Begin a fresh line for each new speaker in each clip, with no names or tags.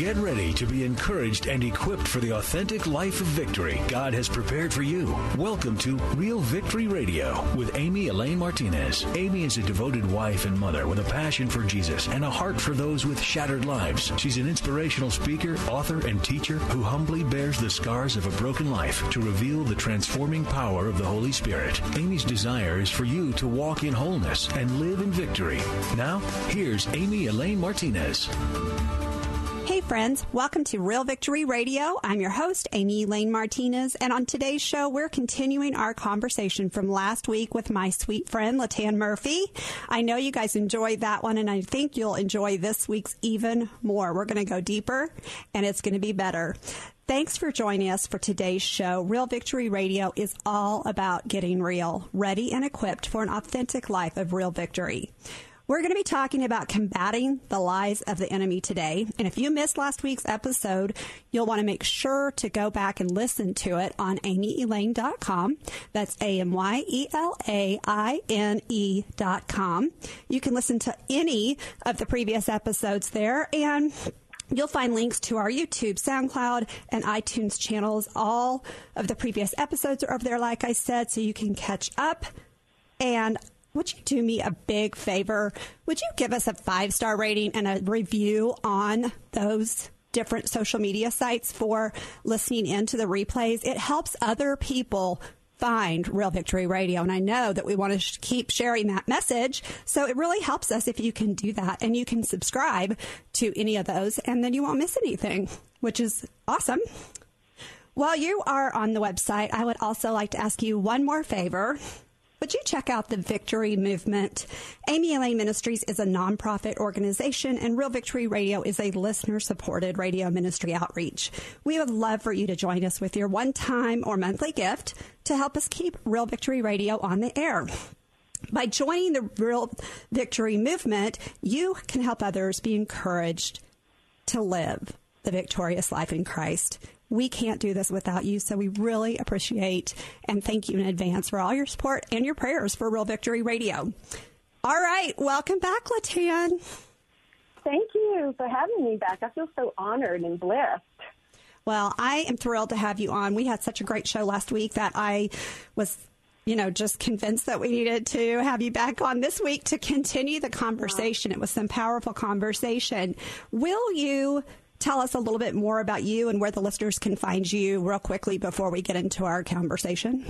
Get ready to be encouraged and equipped for the authentic life of victory God has prepared for you. Welcome to Real Victory Radio with Amy Elaine Martinez. Amy is a devoted wife and mother with a passion for Jesus and a heart for those with shattered lives. She's an inspirational speaker, author, and teacher who humbly bears the scars of a broken life to reveal the transforming power of the Holy Spirit. Amy's desire is for you to walk in wholeness and live in victory. Now, here's Amy Elaine Martinez.
Hey, friends, welcome to Real Victory Radio. I'm your host, Amy Elaine Martinez, and on today's show, we're continuing our conversation from last week with my sweet friend, Latan Murphy. I know you guys enjoyed that one, and I think you'll enjoy this week's even more. We're going to go deeper, and it's going to be better. Thanks for joining us for today's show. Real Victory Radio is all about getting real, ready and equipped for an authentic life of real victory. We're going to be talking about combating the lies of the enemy today. And if you missed last week's episode, you'll want to make sure to go back and listen to it on amyelaine.com. That's A M Y E L A I N E.com. You can listen to any of the previous episodes there and You'll find links to our YouTube, SoundCloud, and iTunes channels. All of the previous episodes are over there, like I said, so you can catch up. And would you do me a big favor? Would you give us a five star rating and a review on those different social media sites for listening into the replays? It helps other people find Real Victory Radio. And I know that we want to sh- keep sharing that message. So it really helps us if you can do that and you can subscribe to any of those and then you won't miss anything, which is awesome. While you are on the website, I would also like to ask you one more favor. Would you check out the Victory Movement? Amy Ministries is a nonprofit organization, and Real Victory Radio is a listener supported radio ministry outreach. We would love for you to join us with your one time or monthly gift to help us keep Real Victory Radio on the air. By joining the Real Victory Movement, you can help others be encouraged to live the victorious life in Christ. We can't do this without you, so we really appreciate and thank you in advance for all your support and your prayers for Real Victory Radio. All right, welcome back, Latan.
Thank you for having me back. I feel so honored and blessed.
Well, I am thrilled to have you on. We had such a great show last week that I was you know, just convinced that we needed to have you back on this week to continue the conversation. Wow. It was some powerful conversation. Will you tell us a little bit more about you and where the listeners can find you real quickly before we get into our conversation?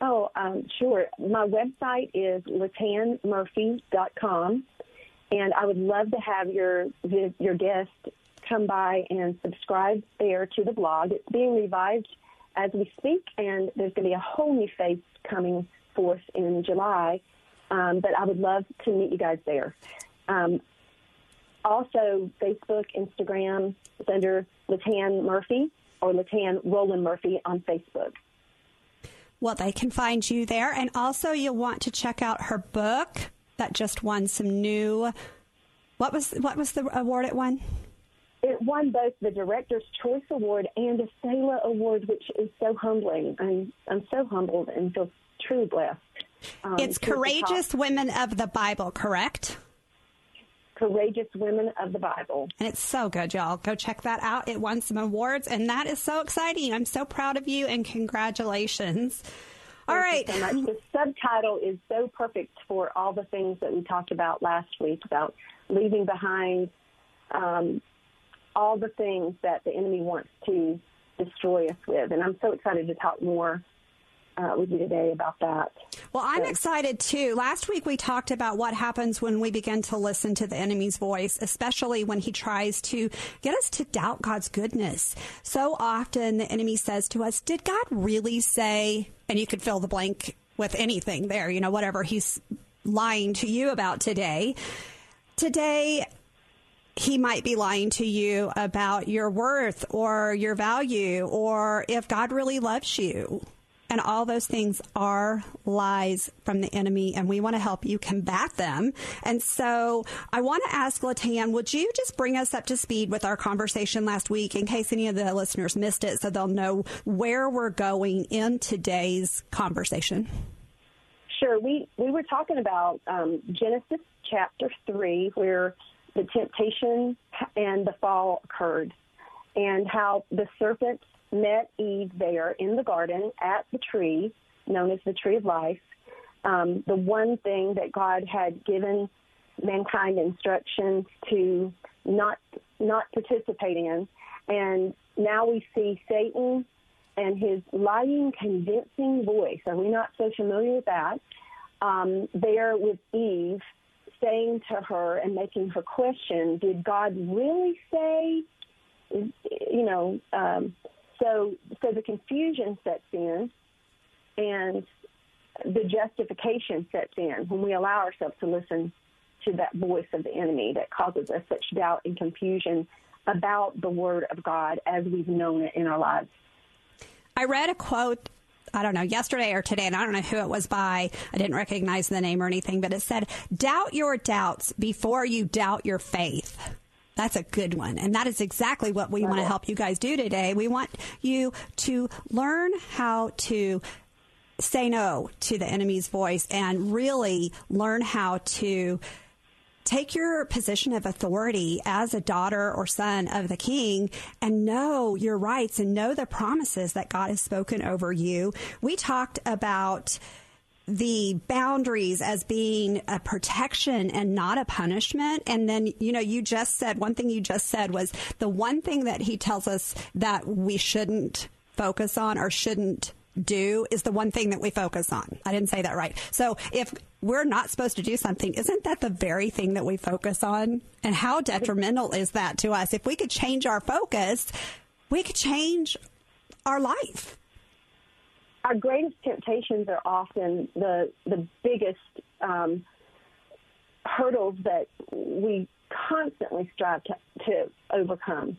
Oh, um, sure. My website is latanmurphy.com, and I would love to have your your guest come by and subscribe there to the blog. It's being revived as we speak, and there's going to be a whole new face coming forth in July. Um, but I would love to meet you guys there. Um, also, Facebook, Instagram, it's under Latan Murphy or Latan Roland Murphy on Facebook.
Well, they can find you there. And also, you'll want to check out her book that just won some new. What was what was the award it won?
It won both the Director's Choice Award and the Selah Award, which is so humbling. I'm I'm so humbled and feel truly blessed.
Um, it's Courageous Women of the Bible, correct?
Courageous Women of the Bible.
And it's so good, y'all. Go check that out. It won some awards, and that is so exciting. I'm so proud of you, and congratulations. All
Thank
right.
So the subtitle is so perfect for all the things that we talked about last week about leaving behind um, all the things that the enemy wants to destroy us with. And I'm so excited to talk more uh, with you today about that.
Well, I'm so. excited too. Last week we talked about what happens when we begin to listen to the enemy's voice, especially when he tries to get us to doubt God's goodness. So often the enemy says to us, Did God really say? And you could fill the blank with anything there, you know, whatever he's lying to you about today. Today, he might be lying to you about your worth or your value or if God really loves you. And all those things are lies from the enemy, and we want to help you combat them. And so I want to ask Latan, would you just bring us up to speed with our conversation last week in case any of the listeners missed it so they'll know where we're going in today's conversation?
Sure. We, we were talking about um, Genesis chapter 3, where the temptation and the fall occurred, and how the serpent met Eve there in the garden at the tree known as the tree of life. Um, the one thing that God had given mankind instructions to not not participate in, and now we see Satan and his lying, convincing voice. Are we not so familiar with that? Um, there with Eve, saying to her and making her question, "Did God really say?" You know, um, so so the confusion sets in, and the justification sets in when we allow ourselves to listen to that voice of the enemy that causes us such doubt and confusion about the Word of God as we've known it in our lives.
I read a quote I don't know, yesterday or today, and I don't know who it was by. I didn't recognize the name or anything, but it said, Doubt your doubts before you doubt your faith. That's a good one. And that is exactly what we want to help you guys do today. We want you to learn how to say no to the enemy's voice and really learn how to take your position of authority as a daughter or son of the king and know your rights and know the promises that God has spoken over you. We talked about the boundaries as being a protection and not a punishment. And then, you know, you just said one thing you just said was the one thing that he tells us that we shouldn't focus on or shouldn't do is the one thing that we focus on. I didn't say that right. So if we're not supposed to do something, isn't that the very thing that we focus on? And how detrimental is that to us? If we could change our focus, we could change our life.
Our greatest temptations are often the the biggest um, hurdles that we constantly strive to, to overcome,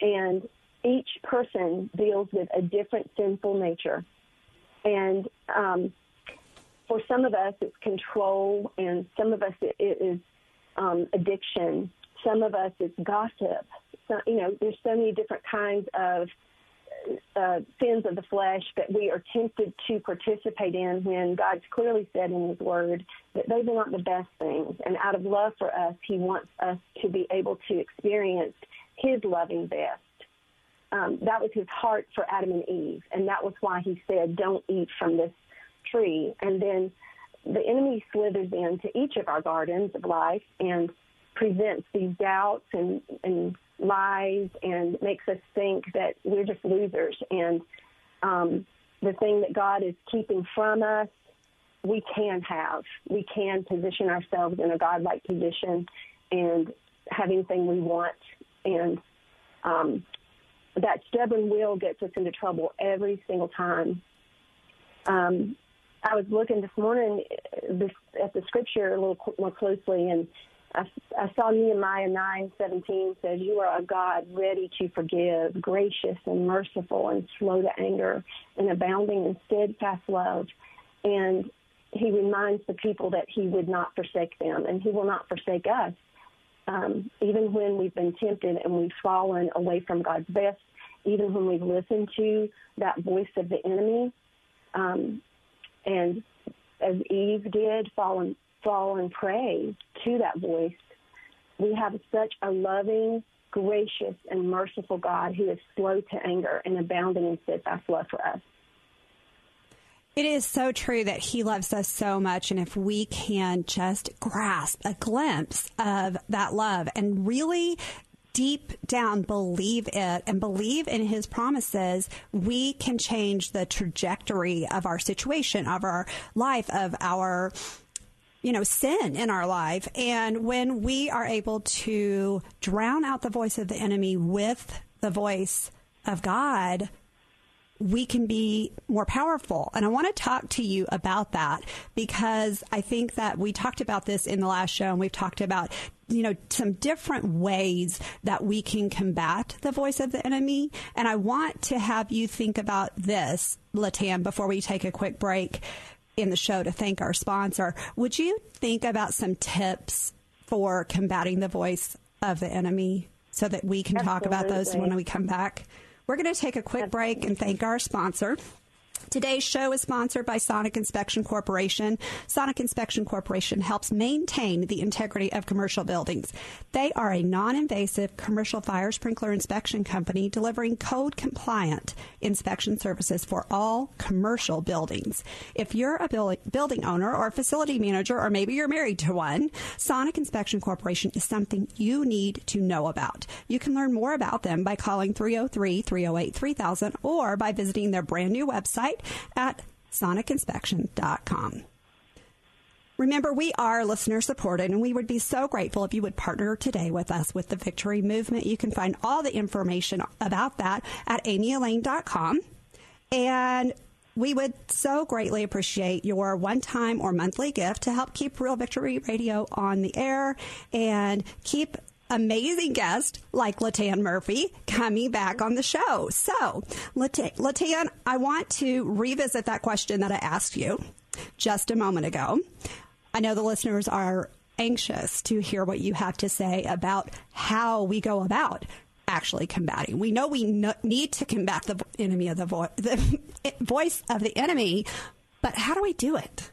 and each person deals with a different sinful nature. And um, for some of us, it's control, and some of us, it is um, addiction. Some of us, it's gossip. So, you know, there's so many different kinds of uh, sins of the flesh that we are tempted to participate in when God's clearly said in His Word that those are not the best things. And out of love for us, He wants us to be able to experience His loving best um, that was his heart for Adam and Eve, and that was why he said, "Don't eat from this tree." And then the enemy slithers into each of our gardens of life and presents these doubts and, and lies and makes us think that we're just losers. And um, the thing that God is keeping from us, we can have. We can position ourselves in a God-like position and have anything we want. And um, that stubborn will gets us into trouble every single time. Um, I was looking this morning uh, at the scripture a little more closely, and I, saw Nehemiah nine seventeen says, "You are a God ready to forgive, gracious and merciful, and slow to anger, and abounding in steadfast love." And he reminds the people that he would not forsake them, and he will not forsake us um, even when we've been tempted and we've fallen away from God's best, even when we've listened to that voice of the enemy, um, and as Eve did, fall fall and pray to that voice, we have such a loving, gracious, and merciful God who is slow to anger and abounding in steadfast love for us.
It is so true that he loves us so much. And if we can just grasp a glimpse of that love and really deep down believe it and believe in his promises, we can change the trajectory of our situation, of our life, of our you know, sin in our life. And when we are able to drown out the voice of the enemy with the voice of God, we can be more powerful. And I want to talk to you about that because I think that we talked about this in the last show and we've talked about, you know, some different ways that we can combat the voice of the enemy. And I want to have you think about this, Latan, before we take a quick break in the show to thank our sponsor. Would you think about some tips for combating the voice of the enemy so that we can Absolutely. talk about those when we come back? We're going to take a quick break and thank our sponsor. Today's show is sponsored by Sonic Inspection Corporation. Sonic Inspection Corporation helps maintain the integrity of commercial buildings. They are a non invasive commercial fire sprinkler inspection company delivering code compliant inspection services for all commercial buildings. If you're a building owner or facility manager, or maybe you're married to one, Sonic Inspection Corporation is something you need to know about. You can learn more about them by calling 303 308 3000 or by visiting their brand new website at sonicinspection.com. Remember, we are listener supported, and we would be so grateful if you would partner today with us with the Victory Movement. You can find all the information about that at amyelaine.com. And we would so greatly appreciate your one time or monthly gift to help keep Real Victory Radio on the air and keep amazing guest like Latan Murphy coming back on the show. So, Latan, I want to revisit that question that I asked you just a moment ago. I know the listeners are anxious to hear what you have to say about how we go about actually combating. We know we no- need to combat the enemy of the, vo- the voice of the enemy, but how do we do it?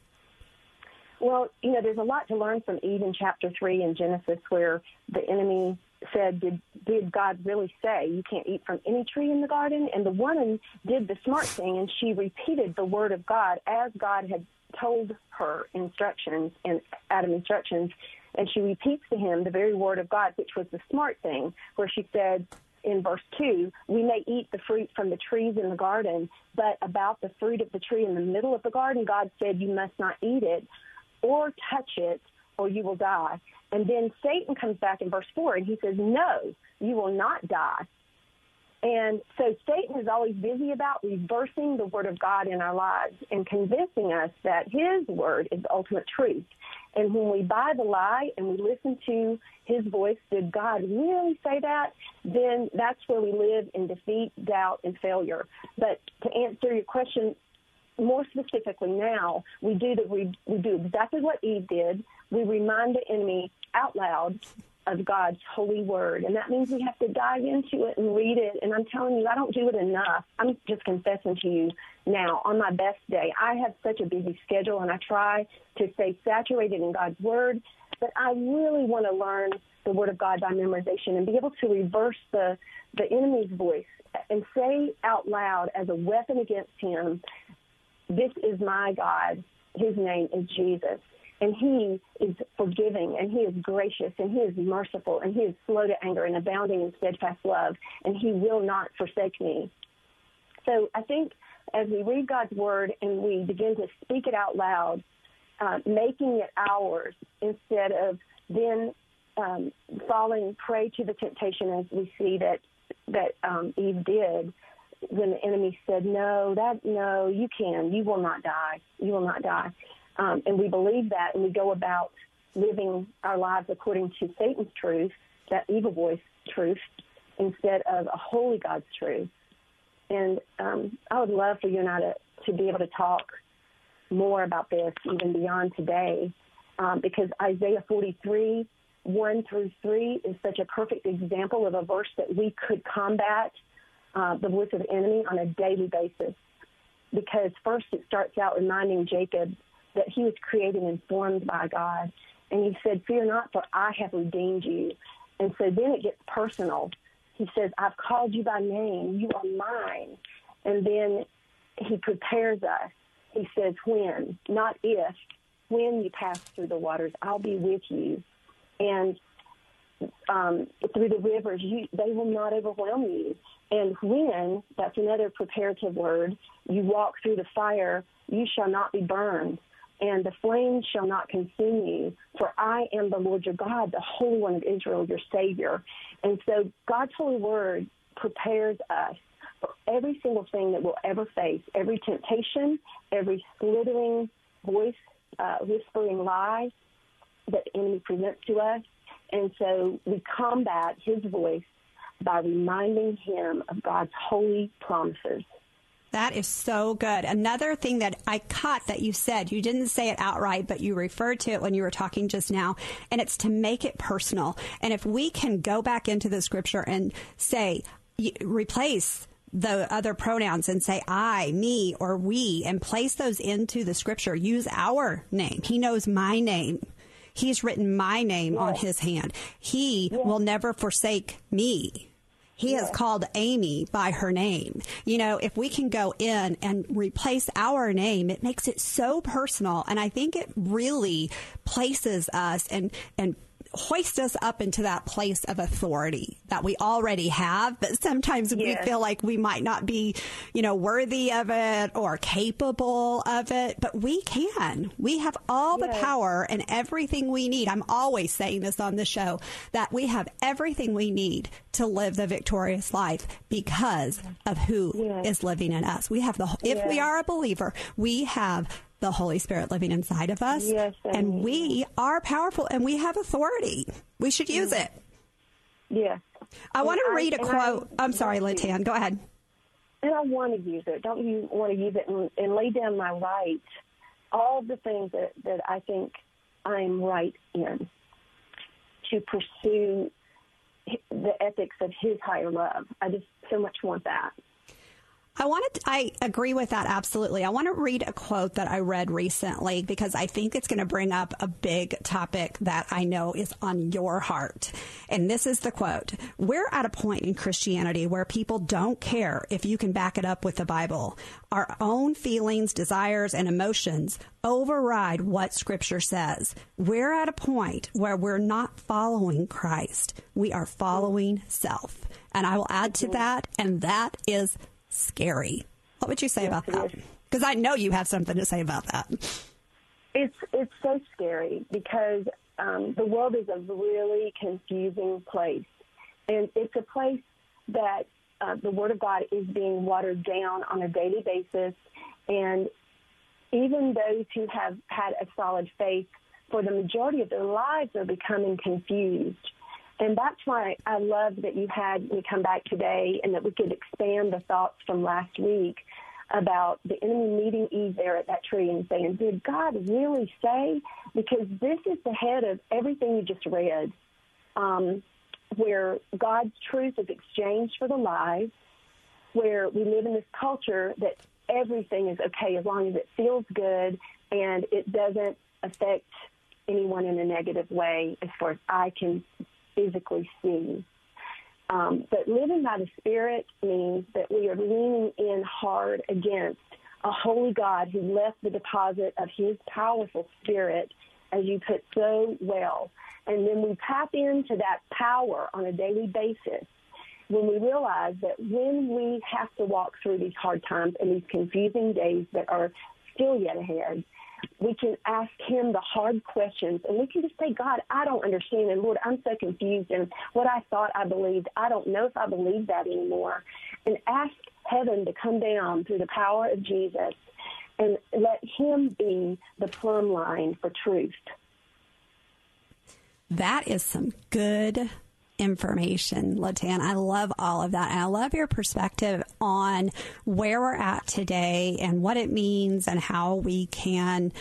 Well, you know, there's a lot to learn from Eve in chapter 3 in Genesis where the enemy said, did, did God really say you can't eat from any tree in the garden? And the woman did the smart thing and she repeated the word of God as God had told her instructions and Adam instructions. And she repeats to him the very word of God, which was the smart thing, where she said, in verse 2, we may eat the fruit from the trees in the garden, but about the fruit of the tree in the middle of the garden, God said, you must not eat it or touch it or you will die. And then Satan comes back in verse 4 and he says, No, you will not die. And so Satan is always busy about reversing the word of God in our lives and convincing us that his word is ultimate truth. And when we buy the lie and we listen to his voice, did God really say that? Then that's where we live in defeat, doubt, and failure. But to answer your question more specifically now, we do that we, we do exactly what Eve did. We remind the enemy out loud of God's holy word. And that means we have to dive into it and read it. And I'm telling you, I don't do it enough. I'm just confessing to you now on my best day. I have such a busy schedule and I try to stay saturated in God's word, but I really want to learn the word of God by memorization and be able to reverse the, the enemy's voice and say out loud as a weapon against him this is my God. His name is Jesus. And he is forgiving and he is gracious and he is merciful and he is slow to anger and abounding in steadfast love and he will not forsake me. So I think as we read God's word and we begin to speak it out loud, uh, making it ours instead of then um, falling prey to the temptation as we see that that um, Eve did, when the enemy said, "No, that no, you can, you will not die, you will not die," um, and we believe that, and we go about living our lives according to Satan's truth, that evil voice truth, instead of a holy God's truth. And um, I would love for you and I to, to be able to talk more about this, even beyond today, um, because Isaiah 43, 1 through 3 is such a perfect example of a verse that we could combat uh, the voice of the enemy on a daily basis. Because first it starts out reminding Jacob that he was created and formed by God. And he said, Fear not, for I have redeemed you. And so then it gets personal. He says, I've called you by name. You are mine. And then he prepares us. He says, When, not if, when you pass through the waters, I'll be with you. And um, through the rivers, you, they will not overwhelm you. And when, that's another preparative word, you walk through the fire, you shall not be burned, and the flames shall not consume you. For I am the Lord your God, the Holy One of Israel, your Savior. And so God's holy word prepares us for every single thing that we'll ever face, every temptation, every slithering voice, uh, whispering lie that the enemy presents to us. And so we combat his voice by reminding him of God's holy promises.
That is so good. Another thing that I caught that you said, you didn't say it outright, but you referred to it when you were talking just now, and it's to make it personal. And if we can go back into the scripture and say, replace the other pronouns and say I, me, or we and place those into the scripture. Use our name. He knows my name. He's written my name yes. on his hand. He yes. will never forsake me. He has called Amy by her name. You know, if we can go in and replace our name, it makes it so personal. And I think it really places us and, and hoist us up into that place of authority that we already have, but sometimes yes. we feel like we might not be, you know, worthy of it or capable of it, but we can. We have all yes. the power and everything we need. I'm always saying this on the show that we have everything we need to live the victorious life because of who yes. is living in us. We have the, if we are a believer, we have the Holy Spirit living inside of us.
Yes,
and we are powerful and we have authority. We should use mm-hmm. it.
Yes.
I want to read a quote. I, am sorry, Latan. Go ahead.
And I want to use it. Don't you want to use it and, and lay down my right? All the things that, that I think I'm right in to pursue the ethics of His higher love. I just so much want that.
I wanted, I agree with that absolutely. I want to read a quote that I read recently because I think it's going to bring up a big topic that I know is on your heart. And this is the quote We're at a point in Christianity where people don't care if you can back it up with the Bible. Our own feelings, desires, and emotions override what Scripture says. We're at a point where we're not following Christ, we are following self. And I will add to that, and that is scary. What would you say yes, about that? Because I know you have something to say about that.
It's it's so scary because um, the world is a really confusing place, and it's a place that uh, the Word of God is being watered down on a daily basis, and even those who have had a solid faith for the majority of their lives are becoming confused. And that's why I love that you had me come back today and that we could expand the thoughts from last week about the enemy meeting Eve there at that tree and saying, Did God really say? Because this is the head of everything you just read, um, where God's truth is exchanged for the lies, where we live in this culture that everything is okay as long as it feels good and it doesn't affect anyone in a negative way as far as I can physically see. Um, but living by the Spirit means that we are leaning in hard against a holy God who left the deposit of his powerful Spirit, as you put so well. And then we tap into that power on a daily basis when we realize that when we have to walk through these hard times and these confusing days that are still yet ahead, we can ask him the hard questions and we can just say, God, I don't understand. And Lord, I'm so confused. And what I thought I believed, I don't know if I believe that anymore. And ask heaven to come down through the power of Jesus and let him be the plumb line for truth.
That is some good information, Latan. I love all of that. And I love your perspective on where we're at today and what it means and how we can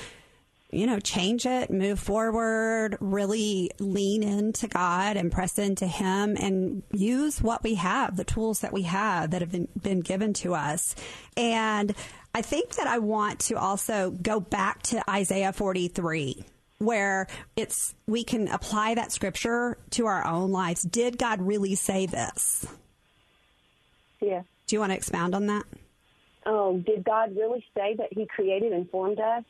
you know, change it, move forward, really lean into God and press into Him and use what we have, the tools that we have that have been, been given to us. And I think that I want to also go back to Isaiah 43 where it's we can apply that scripture to our own lives. Did God really say this?
Yeah.
Do you want to expound on that?
Oh, did God really say that He created and formed us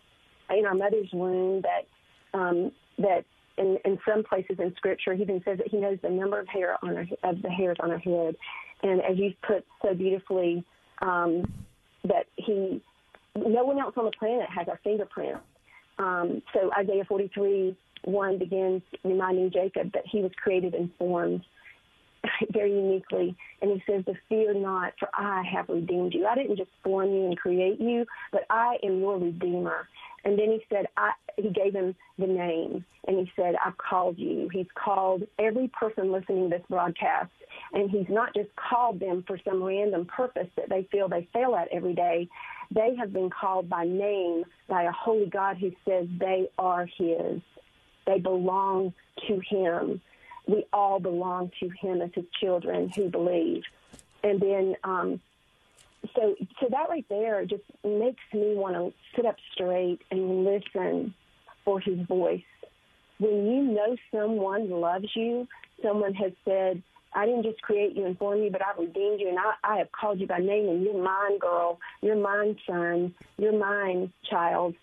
in our mother's womb? That um, that in, in some places in Scripture, He even says that He knows the number of hair on our, of the hairs on our head, and as you put so beautifully, um, that He no one else on the planet has our fingerprints um, so Isaiah 43, 1 begins reminding Jacob that he was created and formed very uniquely. And he says, Fear not, for I have redeemed you. I didn't just form you and create you, but I am your redeemer. And then he said, I, he gave him the name, and he said, I've called you. He's called every person listening to this broadcast, and he's not just called them for some random purpose that they feel they fail at every day. They have been called by name by a holy God who says they are his. They belong to him. We all belong to him as his children who believe. And then um, so, so that right there just makes me want to sit up straight and listen for His voice. When you know someone loves you, someone has said, I didn't just create you and form you, but I redeemed you, and I, I have called you by name, and you're mine, girl. You're mine, son. You're mine, child.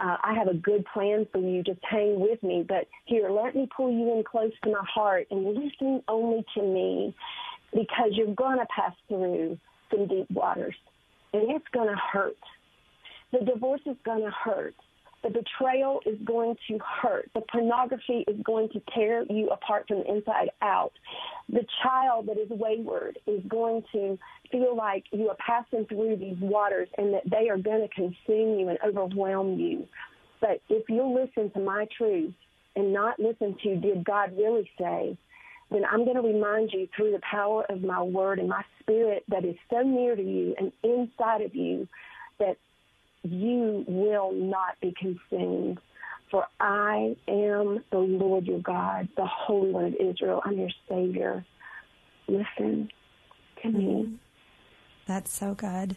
Uh, I have a good plan for you. Just hang with me. But here, let me pull you in close to my heart and listen only to me because you're going to pass through some deep waters and it's going to hurt. The divorce is going to hurt. The betrayal is going to hurt. The pornography is going to tear you apart from the inside out. The child that is wayward is going to feel like you are passing through these waters and that they are going to consume you and overwhelm you. But if you'll listen to my truth and not listen to did God really say, then I'm going to remind you through the power of my word and my spirit that is so near to you and inside of you you will not be consumed. For I am the Lord your God, the Holy One of Israel. I'm your Savior. Listen to me.
That's so good.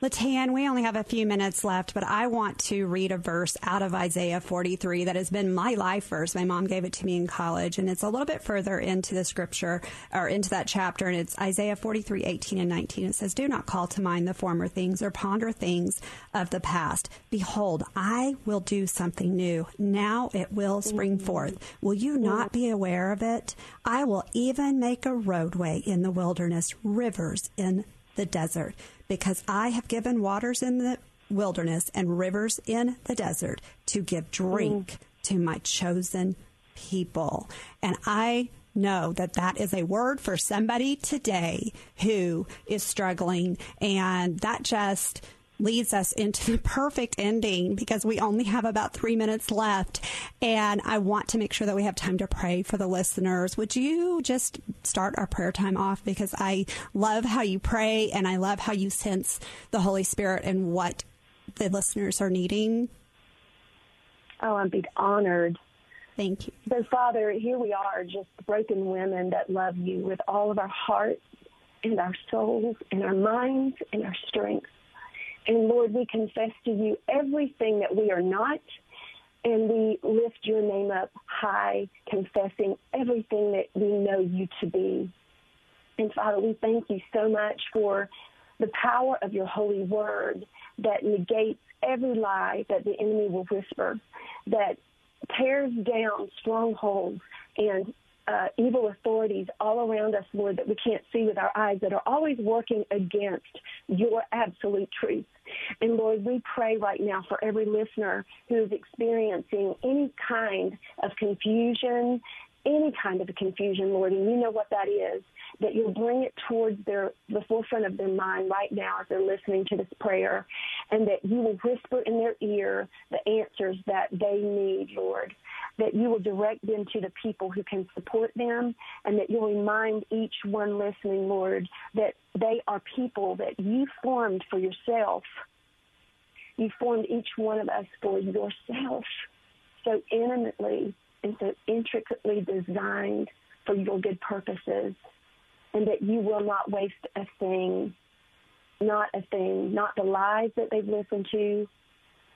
Latan, we only have a few minutes left, but I want to read a verse out of Isaiah 43 that has been my life verse. My mom gave it to me in college, and it's a little bit further into the scripture or into that chapter, and it's Isaiah 43, 18 and 19. It says, Do not call to mind the former things or ponder things of the past. Behold, I will do something new. Now it will spring mm-hmm. forth. Will you not be aware of it? I will even make a roadway in the wilderness, rivers in the desert because I have given waters in the wilderness and rivers in the desert to give drink mm. to my chosen people. And I know that that is a word for somebody today who is struggling. And that just leads us into the perfect ending because we only have about three minutes left. And I want to make sure that we have time to pray for the listeners. Would you just start our prayer time off? Because I love how you pray and I love how you sense the Holy Spirit and what the listeners are needing.
Oh, I'd be honored.
Thank you.
So, Father, here we are, just broken women that love you with all of our hearts and our souls and our minds and our strength. And Lord, we confess to you everything that we are not, and we lift your name up high, confessing everything that we know you to be. And Father, we thank you so much for the power of your holy word that negates every lie that the enemy will whisper, that tears down strongholds and uh, evil authorities all around us, Lord, that we can't see with our eyes, that are always working against your absolute truth. And Lord, we pray right now for every listener who is experiencing any kind of confusion, any kind of a confusion, Lord, and you know what that is, that you'll bring it towards their the forefront of their mind right now as they're listening to this prayer, and that you will whisper in their ear the answers that they need, Lord. That you will direct them to the people who can support them, and that you'll remind each one listening, Lord, that they are people that you formed for yourself. You formed each one of us for yourself so intimately and so intricately designed for your good purposes, and that you will not waste a thing, not a thing, not the lies that they've listened to,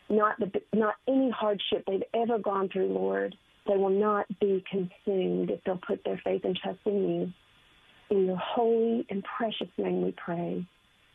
not the not any hardship they've ever gone through, Lord. They will not be consumed if they'll put their faith and trust in you. In your holy and precious name we pray.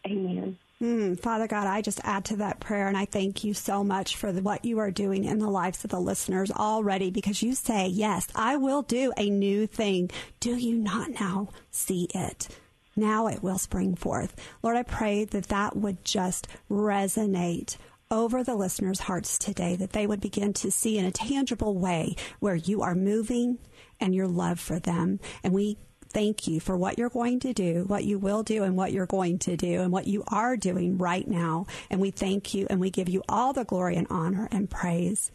Amen.
Mm, Father God, I just add to that prayer and I thank you so much for the, what you are doing in the lives of the listeners already because you say, Yes, I will do a new thing. Do you not now see it? Now it will spring forth. Lord, I pray that that would just resonate over the listeners' hearts today, that they would begin to see in a tangible way where you are moving and your love for them. And we thank you for what you're going to do, what you will do, and what you're going to do, and what you are doing right now. And we thank you and we give you all the glory and honor and praise.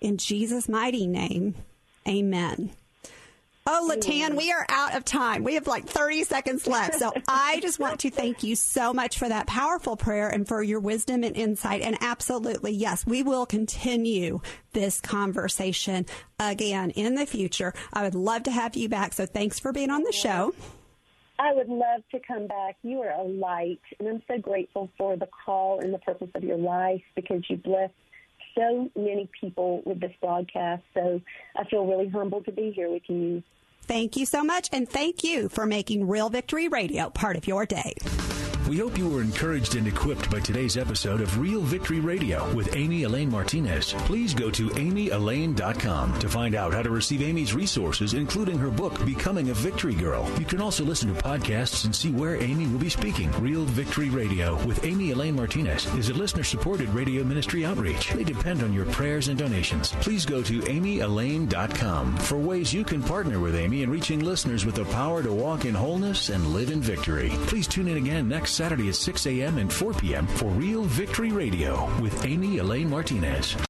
In Jesus' mighty name, amen. Oh, Latan, we are out of time. We have like 30 seconds left. So I just want to thank you so much for that powerful prayer and for your wisdom and insight. And absolutely, yes, we will continue this conversation again in the future. I would love to have you back. So thanks for being on the show.
I would love to come back. You are a light, and I'm so grateful for the call and the purpose of your life because you bless so many people with this broadcast. So I feel really humbled to be here with you.
Thank you so much, and thank you for making Real Victory Radio part of your day.
We hope you were encouraged and equipped by today's episode of Real Victory Radio with Amy Elaine Martinez. Please go to amyelaine.com to find out how to receive Amy's resources, including her book, Becoming a Victory Girl. You can also listen to podcasts and see where Amy will be speaking. Real Victory Radio with Amy Elaine Martinez is a listener supported radio ministry outreach. They depend on your prayers and donations. Please go to amyelaine.com for ways you can partner with Amy in reaching listeners with the power to walk in wholeness and live in victory. Please tune in again next Saturday at 6 a.m. and 4 p.m. for Real Victory Radio with Amy Elaine Martinez.